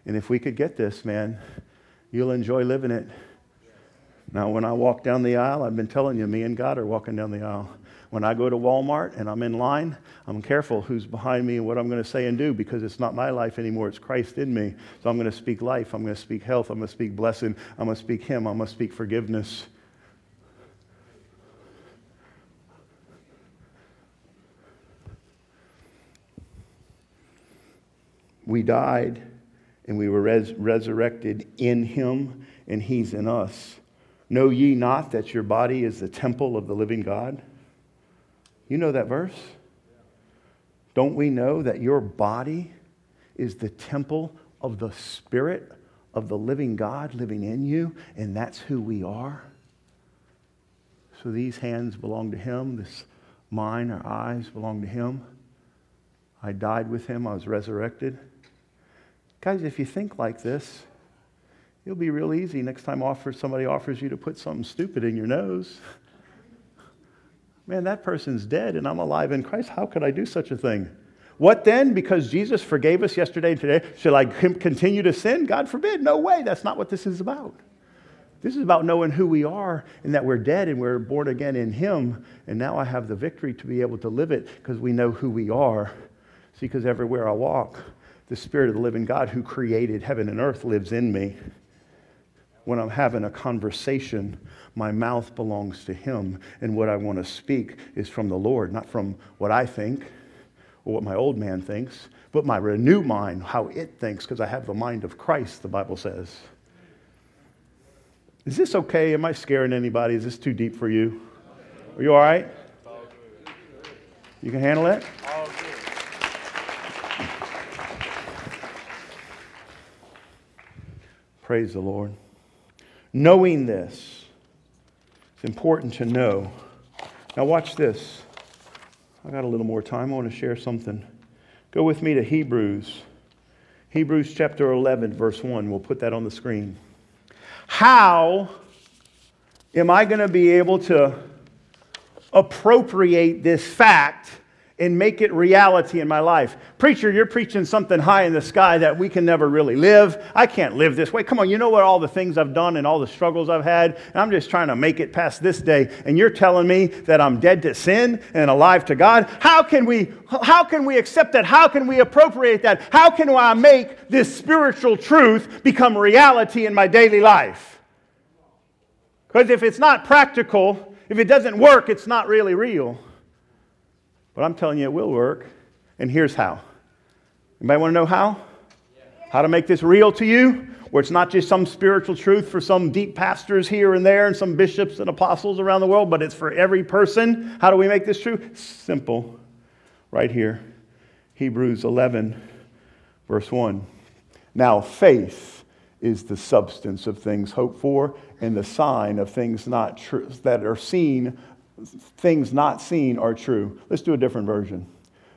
And if we could get this, man, you'll enjoy living it. Now, when I walk down the aisle, I've been telling you, me and God are walking down the aisle. When I go to Walmart and I'm in line, I'm careful who's behind me and what I'm going to say and do because it's not my life anymore. It's Christ in me. So I'm going to speak life. I'm going to speak health. I'm going to speak blessing. I'm going to speak Him. I'm going to speak forgiveness. We died and we were res- resurrected in Him and He's in us. Know ye not that your body is the temple of the living God? You know that verse? Don't we know that your body is the temple of the Spirit of the living God living in you, and that's who we are? So these hands belong to Him, this mine, our eyes belong to Him. I died with Him, I was resurrected. Guys, if you think like this, it'll be real easy next time offer, somebody offers you to put something stupid in your nose. Man, that person's dead and I'm alive in Christ. How could I do such a thing? What then? Because Jesus forgave us yesterday and today, should I continue to sin? God forbid. No way. That's not what this is about. This is about knowing who we are and that we're dead and we're born again in Him. And now I have the victory to be able to live it because we know who we are. See, because everywhere I walk, the Spirit of the living God who created heaven and earth lives in me. When I'm having a conversation, my mouth belongs to Him, and what I want to speak is from the Lord, not from what I think or what my old man thinks, but my renewed mind, how it thinks, because I have the mind of Christ, the Bible says. Is this okay? Am I scaring anybody? Is this too deep for you? Are you all right? You can handle it? Praise the Lord. Knowing this, it's important to know. Now, watch this. I got a little more time. I want to share something. Go with me to Hebrews. Hebrews chapter 11, verse 1. We'll put that on the screen. How am I going to be able to appropriate this fact and make it reality in my life. Preacher, you're preaching something high in the sky that we can never really live. I can't live this way. Come on, you know what all the things I've done and all the struggles I've had, and I'm just trying to make it past this day, and you're telling me that I'm dead to sin and alive to God? How can we how can we accept that? How can we appropriate that? How can I make this spiritual truth become reality in my daily life? Because if it's not practical, if it doesn't work, it's not really real. But I'm telling you, it will work. And here's how. Anybody want to know how? How to make this real to you? Where it's not just some spiritual truth for some deep pastors here and there and some bishops and apostles around the world, but it's for every person. How do we make this true? Simple. Right here. Hebrews 11, verse 1. Now, faith is the substance of things hoped for and the sign of things not true, that are seen things not seen are true. Let's do a different version.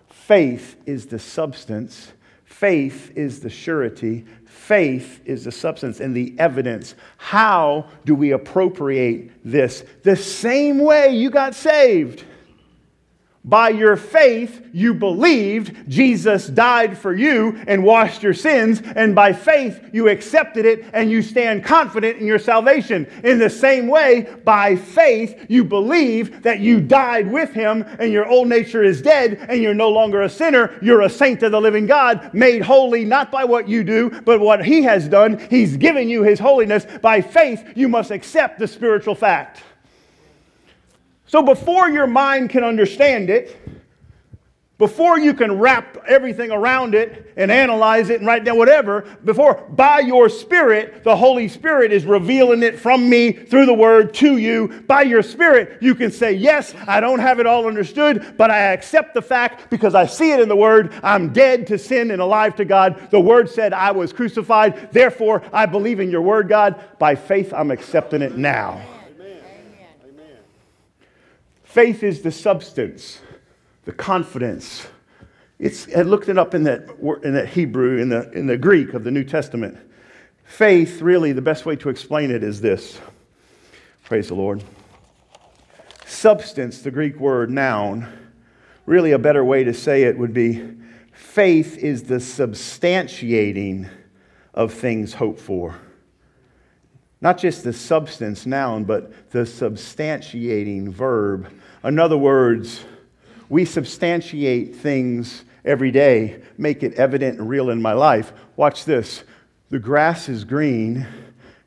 Faith is the substance, faith is the surety, faith is the substance and the evidence. How do we appropriate this? The same way you got saved. By your faith, you believed Jesus died for you and washed your sins, and by faith, you accepted it and you stand confident in your salvation. In the same way, by faith, you believe that you died with him and your old nature is dead and you're no longer a sinner. You're a saint of the living God, made holy not by what you do, but what he has done. He's given you his holiness. By faith, you must accept the spiritual fact. So before your mind can understand it, before you can wrap everything around it and analyze it and write down whatever, before by your spirit, the Holy Spirit is revealing it from me through the word to you. By your spirit, you can say, Yes, I don't have it all understood, but I accept the fact because I see it in the word. I'm dead to sin and alive to God. The word said I was crucified. Therefore, I believe in your word, God. By faith, I'm accepting it now. Faith is the substance, the confidence. It's, I looked it up in that, in that Hebrew, in the, in the Greek of the New Testament. Faith, really, the best way to explain it is this. Praise the Lord. Substance, the Greek word noun, really a better way to say it would be faith is the substantiating of things hoped for. Not just the substance noun, but the substantiating verb. In other words, we substantiate things every day, make it evident and real in my life. Watch this. The grass is green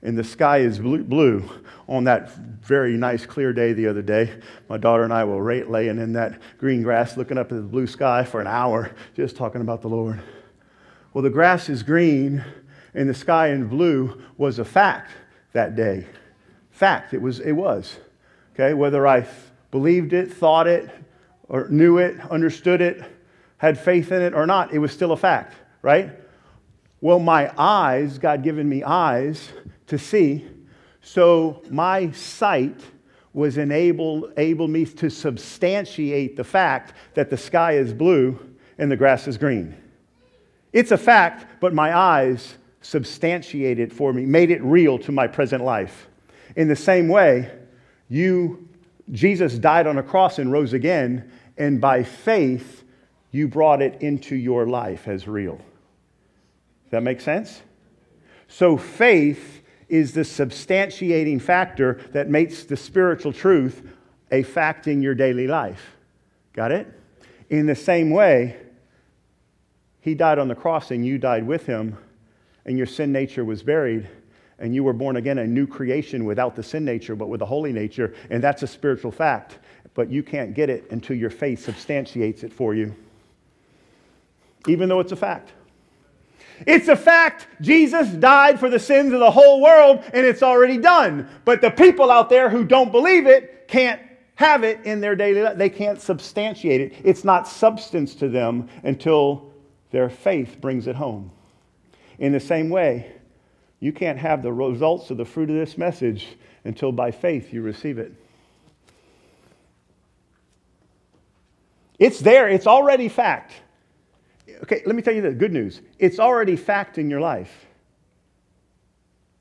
and the sky is blue. On that very nice, clear day the other day, my daughter and I were laying in that green grass, looking up at the blue sky for an hour, just talking about the Lord. Well, the grass is green and the sky in blue was a fact that day. Fact, it was. It was. Okay, whether I believed it, thought it, or knew it, understood it, had faith in it or not, it was still a fact, right? Well, my eyes, God given me eyes to see, so my sight was enabled, able me to substantiate the fact that the sky is blue and the grass is green. It's a fact, but my eyes substantiated for me, made it real to my present life. In the same way, you, Jesus died on a cross and rose again, and by faith, you brought it into your life as real. That make sense? So faith is the substantiating factor that makes the spiritual truth a fact in your daily life. Got it? In the same way, he died on the cross and you died with him, and your sin nature was buried, and you were born again, a new creation without the sin nature, but with a holy nature, and that's a spiritual fact. But you can't get it until your faith substantiates it for you even though it's a fact. It's a fact Jesus died for the sins of the whole world and it's already done. But the people out there who don't believe it can't have it in their daily life. They can't substantiate it. It's not substance to them until their faith brings it home. In the same way, you can't have the results of the fruit of this message until by faith you receive it. It's there, it's already fact. Okay, let me tell you the good news. It's already fact in your life.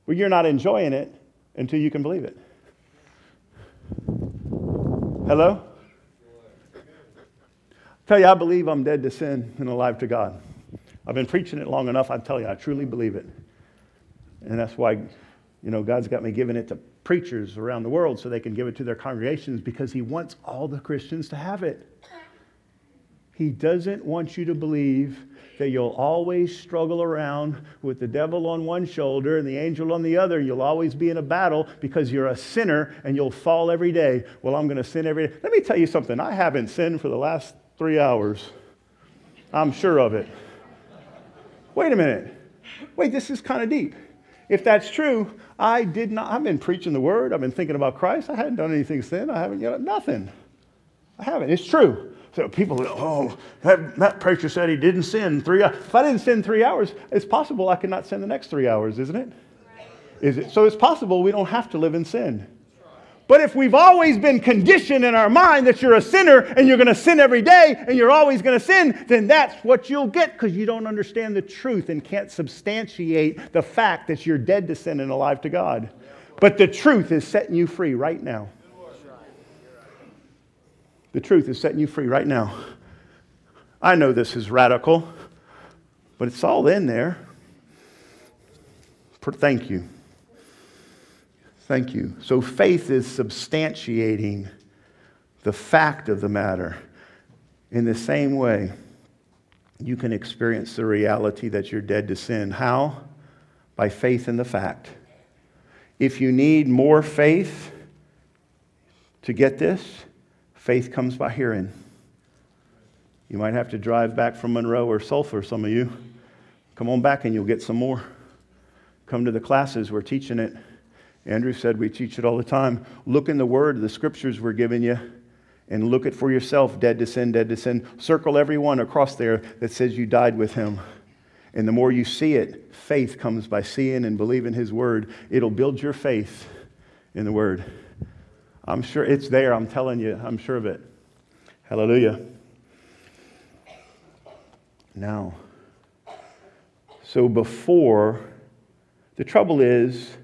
Well, you're not enjoying it until you can believe it. Hello? tell you, I believe I'm dead to sin and alive to God. I've been preaching it long enough. I tell you, I truly believe it. And that's why, you know, God's got me giving it to preachers around the world so they can give it to their congregations because He wants all the Christians to have it. He doesn't want you to believe that you'll always struggle around with the devil on one shoulder and the angel on the other. You'll always be in a battle because you're a sinner and you'll fall every day. Well, I'm going to sin every day. Let me tell you something. I haven't sinned for the last three hours. I'm sure of it. Wait a minute. Wait, this is kind of deep. If that's true, I did not. I've been preaching the word. I've been thinking about Christ. I hadn't done anything sin. I haven't, you know, nothing. I haven't. It's true. So people go, oh, that, that preacher said he didn't sin three hours. If I didn't sin three hours, it's possible I could not sin the next three hours, isn't it? Is it? So it's possible we don't have to live in sin. But if we've always been conditioned in our mind that you're a sinner and you're going to sin every day and you're always going to sin, then that's what you'll get because you don't understand the truth and can't substantiate the fact that you're dead to sin and alive to God. But the truth is setting you free right now. The truth is setting you free right now. I know this is radical, but it's all in there. Thank you. Thank you. So faith is substantiating the fact of the matter. In the same way, you can experience the reality that you're dead to sin. How? By faith in the fact. If you need more faith to get this, Faith comes by hearing. You might have to drive back from Monroe or Sulphur, some of you. Come on back and you'll get some more. Come to the classes, we're teaching it. Andrew said we teach it all the time. Look in the Word, the scriptures we're giving you, and look it for yourself dead to sin, dead to sin. Circle every one across there that says you died with Him. And the more you see it, faith comes by seeing and believing His Word. It'll build your faith in the Word. I'm sure it's there. I'm telling you, I'm sure of it. Hallelujah. now. So before, the trouble is,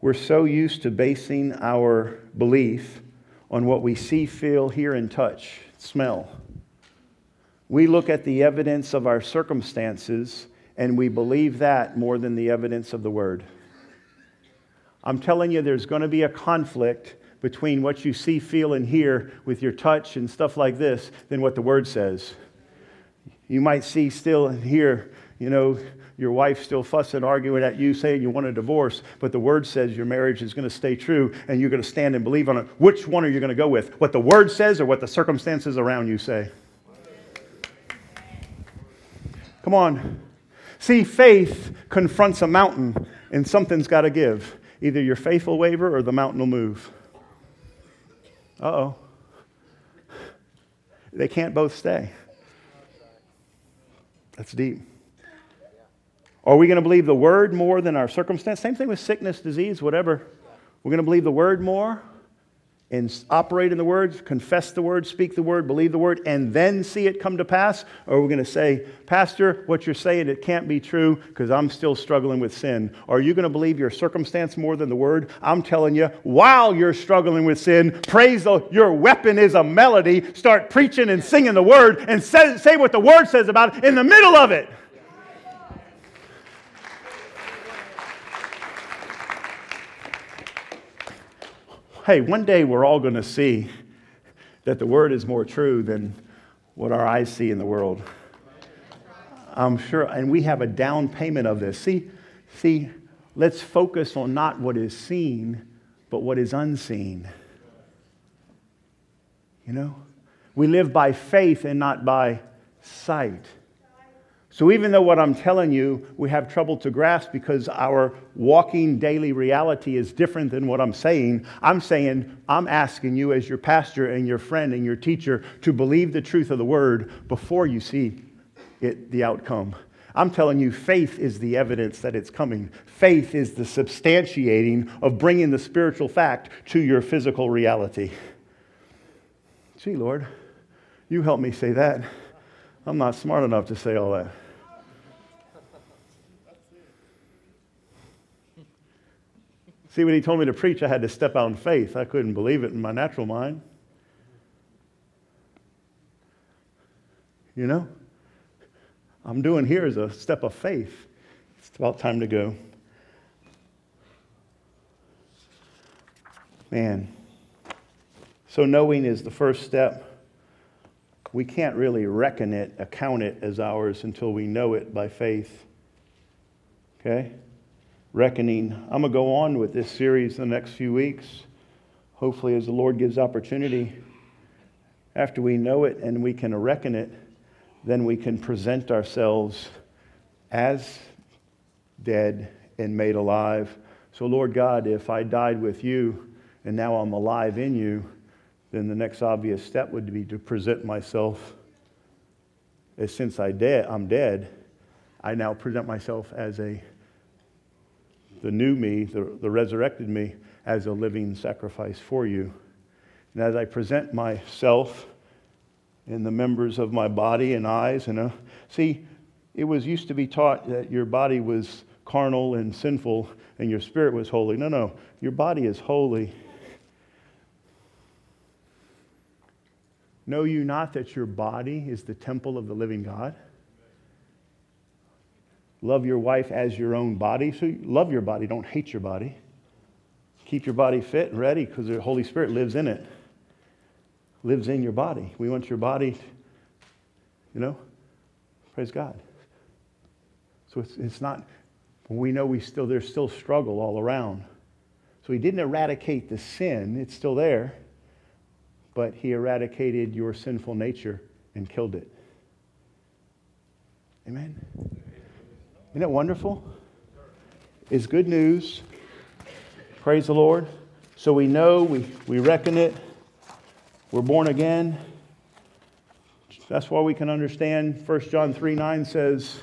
we're so used to basing our belief on what we see, feel, hear, and touch, smell. We look at the evidence of our circumstances and we believe that more than the evidence of the Word. I'm telling you, there's going to be a conflict between what you see, feel, and hear with your touch and stuff like this than what the Word says. You might see, still, and hear, you know, your wife still fussing, arguing at you, saying you want a divorce, but the word says your marriage is going to stay true and you're going to stand and believe on it. Which one are you going to go with? What the word says or what the circumstances around you say? Come on. See, faith confronts a mountain and something's got to give. Either your faith will waver or the mountain will move. Uh oh. They can't both stay. That's deep. Are we going to believe the word more than our circumstance? Same thing with sickness, disease, whatever. We're going to believe the word more and operate in the word, confess the word, speak the word, believe the word, and then see it come to pass? Or are we going to say, Pastor, what you're saying, it can't be true because I'm still struggling with sin? Are you going to believe your circumstance more than the word? I'm telling you, while you're struggling with sin, praise the, your weapon is a melody. Start preaching and singing the word and say, say what the word says about it in the middle of it. Hey, one day we're all going to see that the word is more true than what our eyes see in the world. I'm sure, and we have a down payment of this. See, see, let's focus on not what is seen, but what is unseen. You know? We live by faith and not by sight. So, even though what I'm telling you we have trouble to grasp because our walking daily reality is different than what I'm saying, I'm saying, I'm asking you as your pastor and your friend and your teacher to believe the truth of the word before you see it, the outcome. I'm telling you, faith is the evidence that it's coming. Faith is the substantiating of bringing the spiritual fact to your physical reality. Gee, Lord, you help me say that. I'm not smart enough to say all that. See, when he told me to preach, I had to step out in faith. I couldn't believe it in my natural mind. You know? I'm doing here is a step of faith. It's about time to go. Man. So, knowing is the first step. We can't really reckon it, account it as ours until we know it by faith. Okay? Reckoning. I'm going to go on with this series the next few weeks, hopefully, as the Lord gives opportunity. After we know it and we can reckon it, then we can present ourselves as dead and made alive. So, Lord God, if I died with you and now I'm alive in you, then the next obvious step would be to present myself as since I dead, I'm dead, I now present myself as a the new me, the, the resurrected me, as a living sacrifice for you. And as I present myself and the members of my body and eyes, and uh, see, it was used to be taught that your body was carnal and sinful and your spirit was holy. No, no, your body is holy. Know you not that your body is the temple of the living God? Love your wife as your own body. So love your body, don't hate your body. Keep your body fit and ready because the Holy Spirit lives in it, lives in your body. We want your body, you know, praise God. So it's, it's not, we know we still, there's still struggle all around. So he didn't eradicate the sin, it's still there, but he eradicated your sinful nature and killed it. Amen. Isn't it wonderful? It's good news. Praise the Lord. So we know, we, we reckon it. We're born again. That's why we can understand 1 John 3 9 says,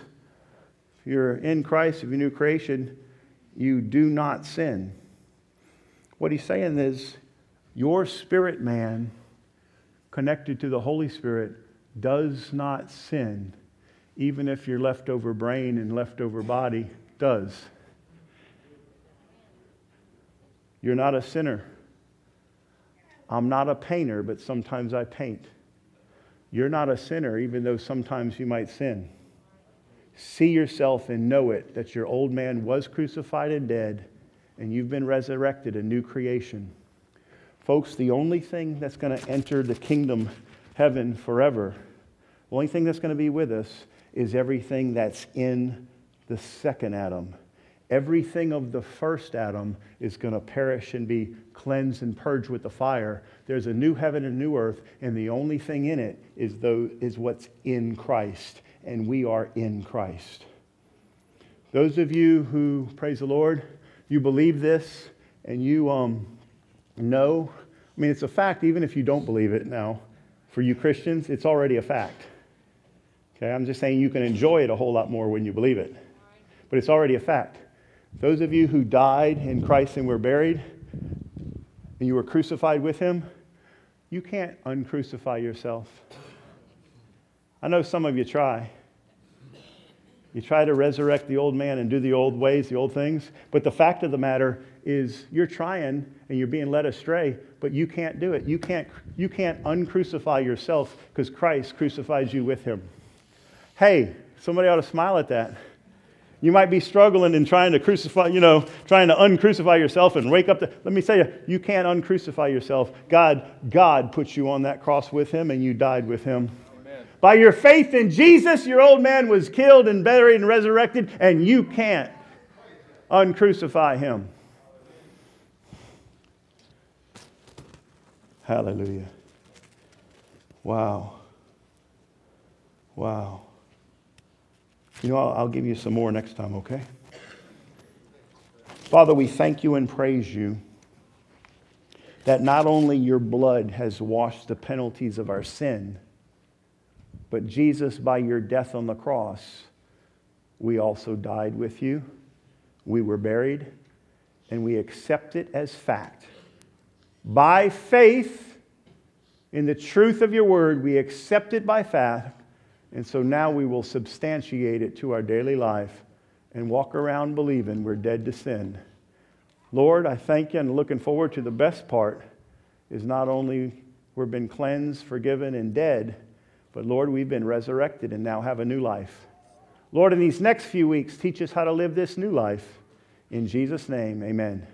if you're in Christ, if you're new creation, you do not sin. What he's saying is, your spirit man connected to the Holy Spirit does not sin even if your leftover brain and leftover body does. You're not a sinner. I'm not a painter, but sometimes I paint. You're not a sinner, even though sometimes you might sin. See yourself and know it that your old man was crucified and dead, and you've been resurrected, a new creation. Folks, the only thing that's going to enter the kingdom, heaven, forever, the only thing that's going to be with us is everything that's in the second Adam. Everything of the first Adam is going to perish and be cleansed and purged with the fire. There's a new heaven and new earth, and the only thing in it is, is what's in Christ, and we are in Christ. Those of you who, praise the Lord, you believe this and you um, know, I mean, it's a fact, even if you don't believe it now. For you Christians, it's already a fact. Okay, I'm just saying you can enjoy it a whole lot more when you believe it. But it's already a fact. Those of you who died in Christ and were buried, and you were crucified with him, you can't uncrucify yourself. I know some of you try. You try to resurrect the old man and do the old ways, the old things. But the fact of the matter is, you're trying and you're being led astray, but you can't do it. You can't, you can't uncrucify yourself because Christ crucifies you with him. Hey, somebody ought to smile at that. You might be struggling and trying to crucify, you know, trying to uncrucify yourself and wake up. To, let me tell you, you can't uncrucify yourself. God, God put you on that cross with him and you died with him. Amen. By your faith in Jesus, your old man was killed and buried and resurrected, and you can't uncrucify him. Hallelujah. Wow. Wow. You know, I'll, give you some more next time, okay? Father, we thank you and praise you that not only your blood has washed the penalties of our sin, but Jesus, by your death on the cross, we also died with you. We were buried, and we accept it as fact. By faith in the truth of your word, we accept it by fact and so now we will substantiate it to our daily life and walk around believing we're dead to sin. Lord, I thank you and looking forward to the best part is not only we've been cleansed, forgiven, and dead, but Lord, we've been resurrected and now have a new life. Lord, in these next few weeks, teach us how to live this new life. In Jesus' name, amen.